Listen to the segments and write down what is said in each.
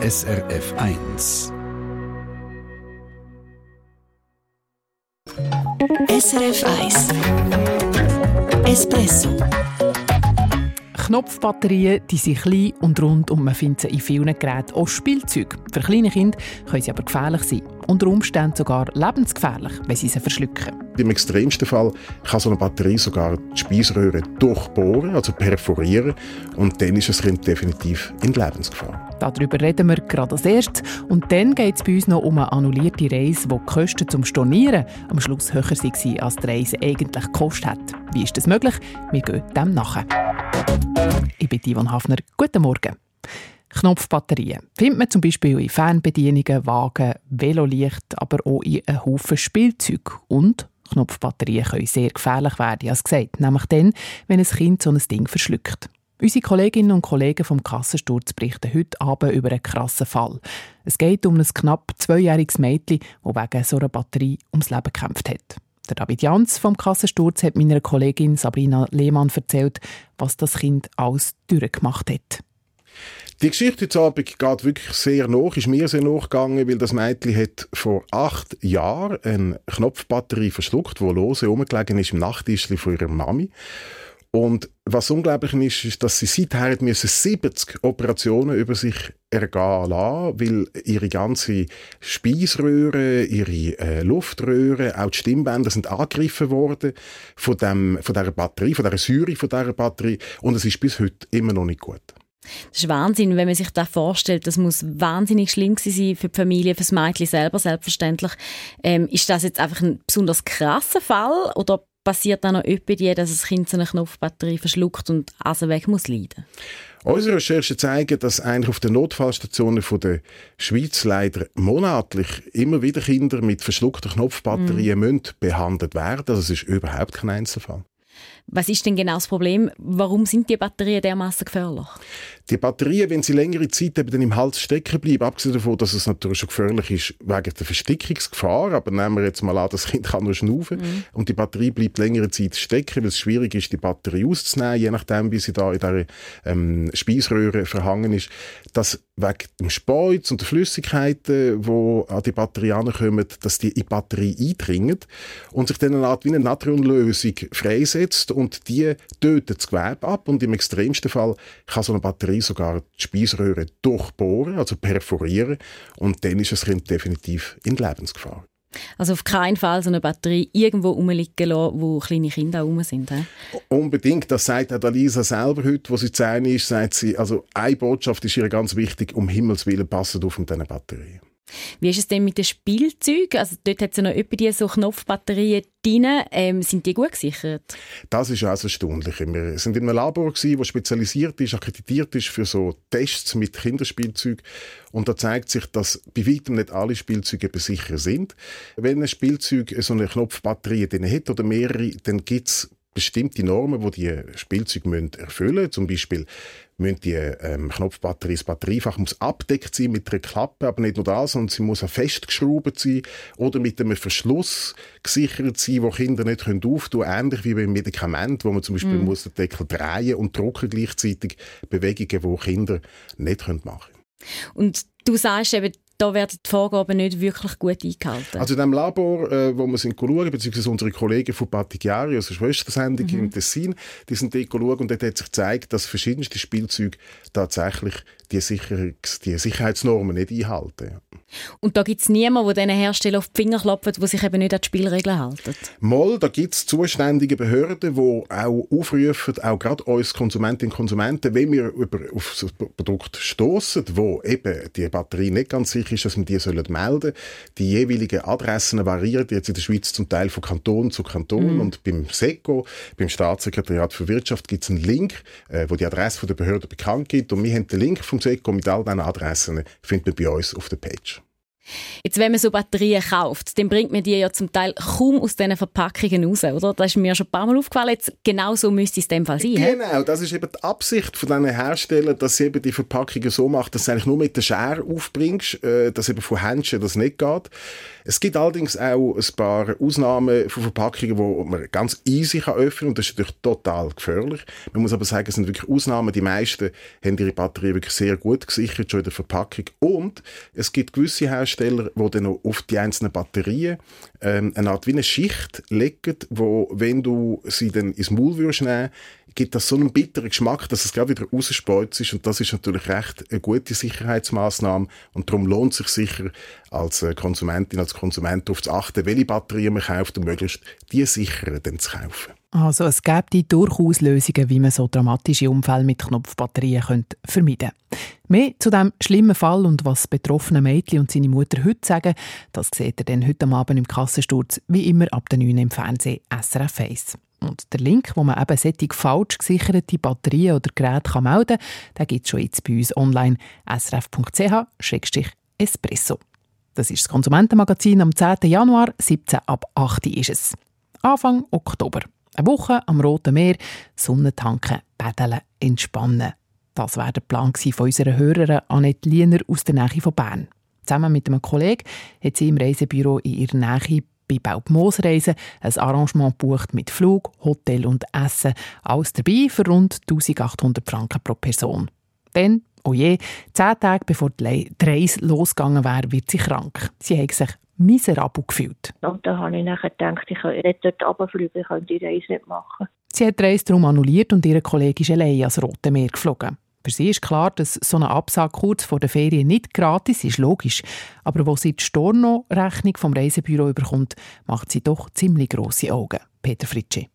SRF 1. SRF 1 Espresso Knopfbatterien die sind klein und rund und man findet sie in vielen Geräten auch Spielzeug. Für kleine Kinder können sie aber gefährlich sein. Unter Umständen sogar lebensgefährlich, wenn sie sie verschlucken. Im extremsten Fall kann so eine Batterie sogar die Speiseröhre durchbohren, also perforieren. Und dann ist das Kind definitiv in Lebensgefahr. Darüber reden wir gerade als erstes. Und dann geht es bei uns noch um eine annullierte Reise, wo die Kosten zum Stornieren am Schluss höher waren, als die Reise eigentlich gekostet hat. Wie ist das möglich? Wir gehen dem nachher. Ich bin Ivan Hafner. Guten Morgen. Knopfbatterien findet man zum Beispiel in Fernbedienungen, Wagen, Velolicht, aber auch in einem Haufen Spielzeug. Und Knopfbatterien können sehr gefährlich werden, als gesagt, nämlich dann, wenn ein Kind so ein Ding verschluckt. Unsere Kolleginnen und Kollegen vom Kassensturz berichten heute Abend über einen krassen Fall. Es geht um ein knapp zweijähriges Mädchen, das wegen so einer Batterie ums Leben gekämpft hat. Der David Jans vom Kassensturz hat meiner Kollegin Sabrina Lehmann erzählt, was das Kind alles durchgemacht hat. Die Geschichte heute Abend geht wirklich sehr nach, ist mir sehr nachgegangen, weil das Mädchen hat vor acht Jahren eine Knopfbatterie verschluckt, die lose rumgelegen ist im Nachttischli von ihrer Mami. Und was unglaublich ist, ist, dass sie seither 70 Operationen über sich ergehen lassen, weil ihre ganze Speiseröhre, ihre äh, Luftröhre, auch die Stimmbänder sind angegriffen worden von, dem, von dieser Batterie, von dieser Säure von dieser Batterie und es ist bis heute immer noch nicht gut. Das ist Wahnsinn, wenn man sich das vorstellt. Das muss wahnsinnig schlimm sein für die Familie, für das Mädchen selber selbstverständlich. Ähm, ist das jetzt einfach ein besonders krasser Fall oder passiert dann noch dir, dass das Kind so eine Knopfbatterie verschluckt und also weg muss leiden? Unsere Recherchen zeigen, dass eigentlich auf den Notfallstationen von der Schweiz leider monatlich immer wieder Kinder mit verschluckter Knopfbatterien mm. behandelt werden. Also es ist überhaupt kein Einzelfall. Was ist denn genau das Problem? Warum sind die Batterien dermaßen gefährlich? Die Batterien, wenn sie längere Zeit eben dann im Hals stecken bleiben, abgesehen davon, dass es natürlich schon gefährlich ist wegen der Verstickungsgefahr, aber nehmen wir jetzt mal an, das Kind kann nur schnaufen mhm. und die Batterie bleibt längere Zeit stecken, weil es schwierig ist, die Batterie auszunehmen, je nachdem, wie sie da in der ähm, Speiseröhre verhangen ist, dass wegen dem Speuz und der Flüssigkeiten, die an die Batterie ankommen, dass die in die Batterie eindringen und sich dann eine Art wie eine Natriumlösung freisetzt und die tötet das Gewebe ab und im extremsten Fall kann so eine Batterie sogar die Speiseröhre durchbohren, also perforieren und dann ist das Kind definitiv in Lebensgefahr. Also auf keinen Fall so eine Batterie irgendwo rumliegen lassen, wo kleine Kinder rum sind. He? Unbedingt, das sagt auch Lisa selber heute, wo sie zehn ist, sagt sie, also eine Botschaft ist ihr ganz wichtig, um Himmels Willen passet auf mit diesen Batterien. Wie ist es denn mit den Spielzeugen? Also dort hat es ja noch etwa die so Knopfbatterien drin. Ähm, sind die gut gesichert? Das ist auch das Erstaunliche. Wir sind in einem Labor das spezialisiert ist, akkreditiert ist für so Tests mit Kinderspielzeugen. Und da zeigt sich, dass bei weitem nicht alle Spielzeuge sicher sind. Wenn ein Spielzeug so eine Knopfbatterie drin hat oder mehrere, dann gibt es bestimmte Normen, die die Spielzeuge erfüllen müssen. Zum Beispiel müssen die ähm, Knopfbatterie, das Batteriefach muss abdeckt sein mit einer Klappe, aber nicht nur das, sondern sie muss auch festgeschraubt sein oder mit einem Verschluss gesichert sein, wo Kinder nicht können auftun können, ähnlich wie beim Medikament, wo man zum Beispiel mm. muss den Deckel drehen und drucken gleichzeitig Bewegungen, die Kinder nicht machen können. Und du sagst eben, da werden die Vorgaben nicht wirklich gut eingehalten. Also in dem Labor, äh, wo wir sind schauen, beziehungsweise unsere Kollegen von Patigiari, also Schwestersendung mhm. im Tessin, die sind dort schauen und dort hat sich gezeigt, dass verschiedenste Spielzeuge tatsächlich die, Sicherungs-, die Sicherheitsnormen nicht einhalten. Und da gibt es niemanden, der diesen Herstellern auf die Finger klopft, der sich eben nicht an die Spielregeln hält? Mal, da gibt es zuständige Behörden, die auch aufrufen, auch gerade uns Konsumentinnen und Konsumenten, wenn wir über, auf ein Produkt stoßen, wo eben die Batterie nicht ganz sicher ist, dass wir die sollen melden Die jeweiligen Adressen variieren jetzt in der Schweiz zum Teil von Kanton zu Kanton mhm. und beim SECO, beim Staatssekretariat für Wirtschaft, gibt es einen Link, äh, wo die Adresse der Behörde bekannt gibt und wir haben den Link vom SECO mit all diesen Adressen, findet man bei uns auf der Page. Jetzt, wenn man so Batterien kauft, dann bringt man die ja zum Teil kaum aus diesen Verpackungen raus, oder? Das ist mir schon ein paar Mal aufgefallen. Jetzt, genau so müsste es in dem Fall sein. Genau, das ist eben die Absicht von diesen Herstellern, dass sie eben die Verpackungen so machen, dass du eigentlich nur mit der Schere aufbringst, äh, dass eben von Händchen das nicht geht. Es gibt allerdings auch ein paar Ausnahmen von Verpackungen, die man ganz easy kann öffnen kann und das ist natürlich total gefährlich. Man muss aber sagen, es sind wirklich Ausnahmen. Die meisten haben ihre Batterien wirklich sehr gut gesichert, schon in der Verpackung. Und es gibt gewisse Hersteller, die dann noch auf die einzelnen Batterien ähm, eine Art wie eine Schicht legen, wo, wenn du sie dann ins Maul würdest nehmen, gibt das so einen bitteren Geschmack, dass es gerade wieder rausspeuzt ist und das ist natürlich recht eine gute Sicherheitsmaßnahme und darum lohnt sich sicher als äh, Konsumentin, als Konsument darauf zu achten, welche Batterien man kauft und möglichst die sicheren dann zu kaufen. Also es gibt durchaus Lösungen, wie man so dramatische Unfälle mit Knopfbatterien könnte vermeiden könnte. Mehr zu diesem schlimmen Fall und was betroffene Mädchen und seine Mutter heute sagen, das seht ihr dann heute Abend im Kassensturz, wie immer ab der 9 im Fernsehen SRF 1. Und der Link, wo man eben solche falsch gesicherte Batterien oder Geräte kann melden kann, gibt es schon jetzt bei uns online srf.ch-espresso. Das ist das Konsumentenmagazin am 10. Januar, 17 ab 8 Uhr ist es. Anfang Oktober. Eine Woche am Roten Meer, Sonne tanken, paddeln, entspannen. Das war der Plan von unserer Hörerin Annette Liener aus der Nähe von Bern. Zusammen mit einem Kollegen hat sie im Reisebüro in ihrer Nähe bei Baubmoosreisen ein Arrangement bucht mit Flug, Hotel und Essen. Alles dabei für rund 1800 Franken pro Person. Dann, oh je, zehn Tage bevor die Reise losgegangen wäre, wird sie krank. Sie hat sich miserabel gefühlt. Und da habe ich nachher gedacht, ich könnte dort runterfliegen, ich könnte die Reise nicht machen. Sie hat die Reise darum annulliert und ihre Kollegin ist allein ans Rote Meer geflogen. Für sie ist klar, dass so eine Absage kurz vor der Ferien nicht gratis ist, logisch. Aber wo sie die Storno-Rechnung vom Reisebüro überkommt, macht sie doch ziemlich grosse Augen. Peter Fritschi.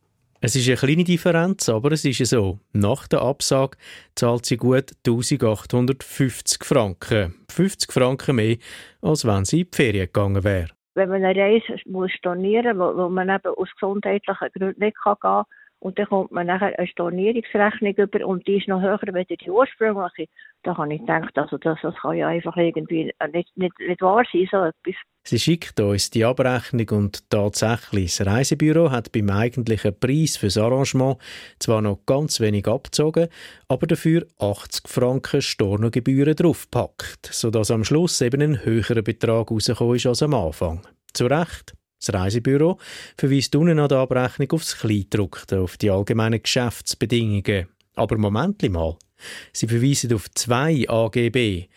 Es ist eine kleine Differenz, aber es ist so. Nach der Absage zahlt sie gut 1850 Franken. 50 Franken mehr, als wenn sie in die Ferien gegangen wäre. Wenn man eine Reise stornieren muss, wo, man eben aus gesundheitlichen Gründen nicht gehen kann, und dann kommt man nachher eine Stornierungsrechnung über und die ist noch höher als die ursprüngliche. Da habe ich gedacht, also das, das kann ja einfach irgendwie nicht, nicht, nicht wahr sein, so etwas. Sie schickt uns die Abrechnung und tatsächlich, das Reisebüro hat beim eigentlichen Preis für das Arrangement zwar noch ganz wenig abgezogen, aber dafür 80 Franken Stornogebühren draufgepackt, sodass am Schluss eben ein höherer Betrag rausgekommen ist als am Anfang. Zu Recht. Das Reisebüro verweist unten an der Abrechnung aufs Kleidruckte, auf die allgemeinen Geschäftsbedingungen. Aber Moment mal. Sie verweisen auf zwei AGB.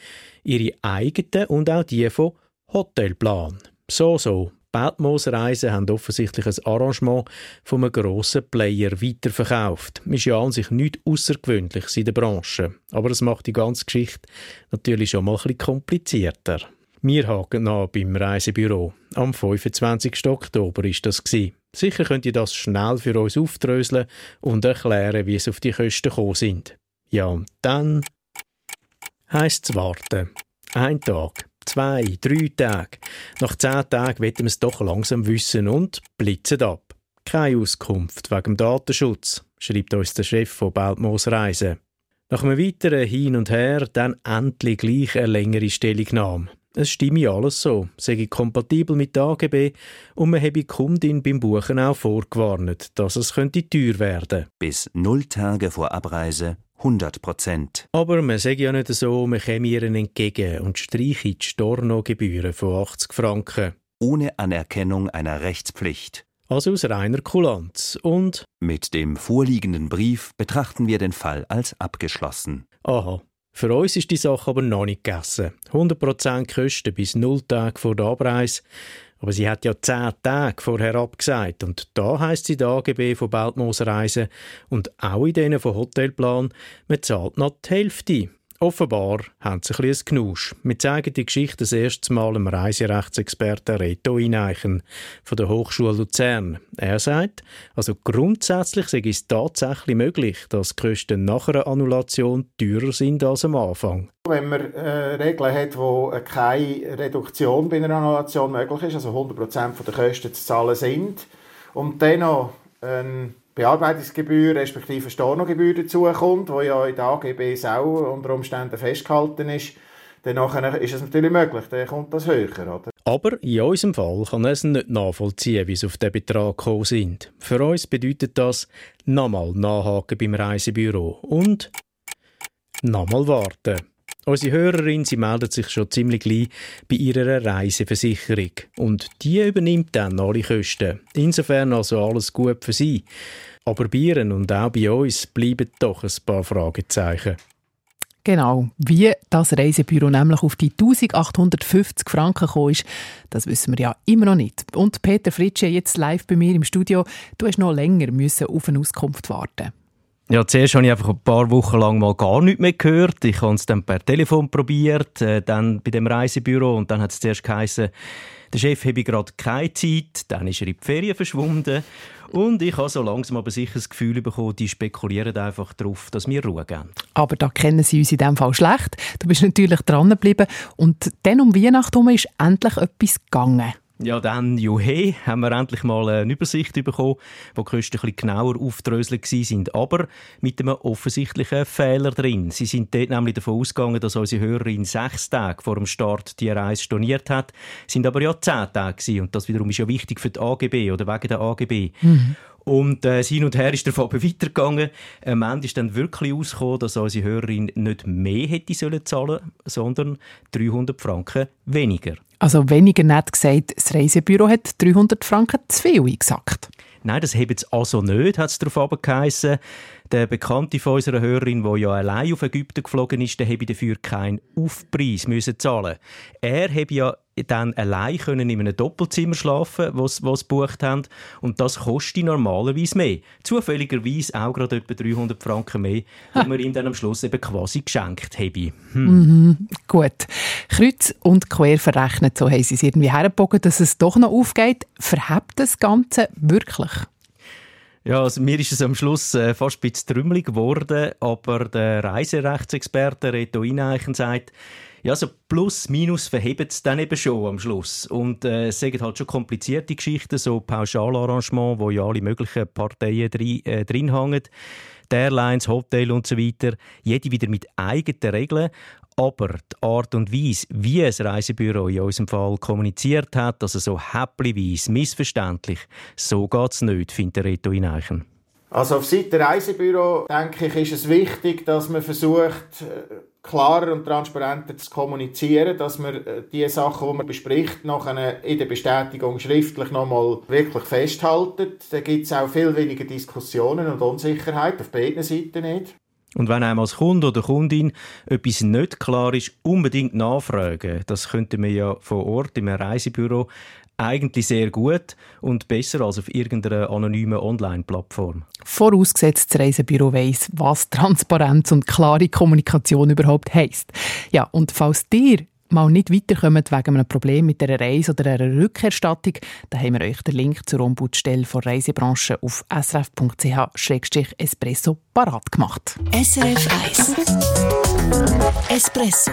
Ihre eigenen und auch die von Hotelplan. So, so. Beltmoos-Reisen haben offensichtlich ein Arrangement von einem grossen Player weiterverkauft. Ist ja an sich nichts Außergewöhnliches in der Branche. Aber es macht die ganze Geschichte natürlich schon mal ein bisschen komplizierter. Wir haken nach beim Reisebüro. Am 25. Oktober ist das gsi. Sicher könnt ihr das schnell für uns aufdröseln und erklären, wie es auf die Kosten gekommen sind. Ja, und dann heisst es warten. Ein Tag, zwei, drei Tage. Nach zehn Tagen wollen wir es doch langsam wissen und blitzen ab. Keine Auskunft wegen Datenschutz, schreibt uns der Chef von Beltmoos Reisen. Nach einem weiteren Hin und Her dann endlich gleich eine längere Stellungnahme. Es stimme alles so, sei kompatibel mit der AGB und man habe die Kundin beim Buchen auch vorgewarnt, dass es könnte teuer werden. Bis null Tage vor Abreise 100 Prozent. Aber man sage ja nicht so, man käme ihr entgegen und streiche die Stornogebühren von 80 Franken. Ohne Anerkennung einer Rechtspflicht. Also aus reiner Kulanz. Und? Mit dem vorliegenden Brief betrachten wir den Fall als abgeschlossen. Aha, für uns ist die Sache aber noch nicht gegessen. 100% Kosten bis 0 Tage vor der Abreise. Aber sie hat ja 10 Tage vorher abgesagt. Und da heisst sie der AGB von Beltmoser Reisen und auch in denen von Hotelplan, man zahlt noch die Hälfte. Offenbar haben sie ein bisschen Knusch. Wir zeigen die Geschichte das erste Mal dem Reiserechtsexperten Reto Ineichen von der Hochschule Luzern. Er sagt, also grundsätzlich sei es tatsächlich möglich, dass die Kosten nach einer Annulation teurer sind als am Anfang. Wenn man äh, Regeln hat, wo äh, keine Reduktion bei einer Annulation möglich ist, also 100% der Kosten zu zahlen sind, und dann noch ein Bearbeitungsgebühr respektive Stornogebühr dazukommt, wo ja in den AGBs auch unter Umständen festgehalten ist, dann ist es natürlich möglich, dann kommt das höher. Oder? Aber in unserem Fall kann es nicht nachvollziehen, wie sie auf den Betrag gekommen sind. Für uns bedeutet das, nochmal nachhaken beim Reisebüro und nochmal warten. Unsere Hörerin, sie meldet sich schon ziemlich gleich bei ihrer Reiseversicherung. Und die übernimmt dann alle Kosten. Insofern also alles gut für sie. Aber bei ihnen und auch bei uns bleiben doch ein paar Fragezeichen. Genau. Wie das Reisebüro nämlich auf die 1850 Franken gekommen ist, das wissen wir ja immer noch nicht. Und Peter Fritsche, jetzt live bei mir im Studio, du hast noch länger müssen auf eine Auskunft warten ja, zuerst habe ich einfach ein paar Wochen lang mal gar nichts mehr gehört. Ich habe es dann per Telefon probiert, äh, dann bei dem Reisebüro und dann hat es zuerst geheißen, der Chef habe gerade keine Zeit, dann ist er in die Ferien verschwunden und ich habe so langsam aber sicher das Gefühl bekommen, die spekulieren einfach darauf, dass wir Ruhe geben. Aber da kennen sie uns in diesem Fall schlecht. Du bist natürlich dran geblieben und dann um Weihnachten ist endlich etwas gegangen. Ja, dann, juhe, haben wir endlich mal eine Übersicht bekommen, wo die Kosten ein genauer aufdröselt sind. Aber mit einem offensichtlichen Fehler drin. Sie sind dort nämlich davon ausgegangen, dass unsere Hörerin sechs Tage vor dem Start die Reise storniert hat, sind aber ja zehn Tage gewesen. Und das wiederum ist ja wichtig für die AGB oder wegen der AGB. Mhm. Und äh, hin und her ist der Fabi weitergegangen. Am Ende ist dann wirklich ausgekommen, dass unsere Hörerin nicht mehr hätte sollen zahlen, sondern 300 Franken weniger. Also weniger nett gesagt, das Reisebüro hat 300 Franken zu viel gesagt. Nein, das hebt es also nicht, hat es darauf geheissen. Der Bekannte von unserer Hörerin, der ja allein auf Ägypten geflogen ist, der habe dafür keinen Aufpreis müssen zahlen. Er habe ja dann allein können in einem Doppelzimmer schlafen, was was bucht haben und das kostet normalerweise mehr. Zufälligerweise auch gerade etwa 300 Franken mehr, die wir ihm dann am Schluss eben quasi geschenkt haben. Hm. Mhm, gut. Kreuz und quer verrechnet, so haben sie es irgendwie hergebogen, dass es doch noch aufgeht. Verhebt das Ganze wirklich? Ja, also mir ist es am Schluss äh, fast ein bisschen trümmelig geworden, aber der Reiserechtsexperte Reto Ineichen sagt, ja, so plus, minus verhebt es dann eben schon am Schluss. Und äh, es sind halt schon komplizierte Geschichten, so Pauschalarrangement, wo ja alle möglichen Parteien drin, äh, drin hängen. Die Airlines, Hotel und so weiter. Jede wieder mit eigenen Regeln. Aber die Art und Weise, wie ein Reisebüro in unserem Fall kommuniziert hat, also so häppchenweise, missverständlich, so geht es nicht, findet Reto Ineichen. Also auf Seite Reisebüro, denke ich, ist es wichtig, dass man versucht, äh, klarer und transparenter zu kommunizieren, dass man äh, die Sachen, die man bespricht, nachher in der Bestätigung schriftlich nochmal wirklich festhalten. Da gibt es auch viel weniger Diskussionen und Unsicherheit, auf beiden Seiten nicht. Und wenn einem als Kunde oder Kundin etwas nicht klar ist, unbedingt nachfragen. Das könnte man ja vor Ort im Reisebüro eigentlich sehr gut und besser als auf irgendeiner anonymen Online-Plattform. Vorausgesetzt, das Reisebüro weiss, was Transparenz und klare Kommunikation überhaupt heisst. Ja, und falls dir mal nicht weiterkommt wegen einem Problem mit einer Reise oder einer Rückerstattung, dann haben wir euch den Link zur Ombudsstelle der Reisebranche auf srf.ch-espresso parat gemacht. SRF 1 Espresso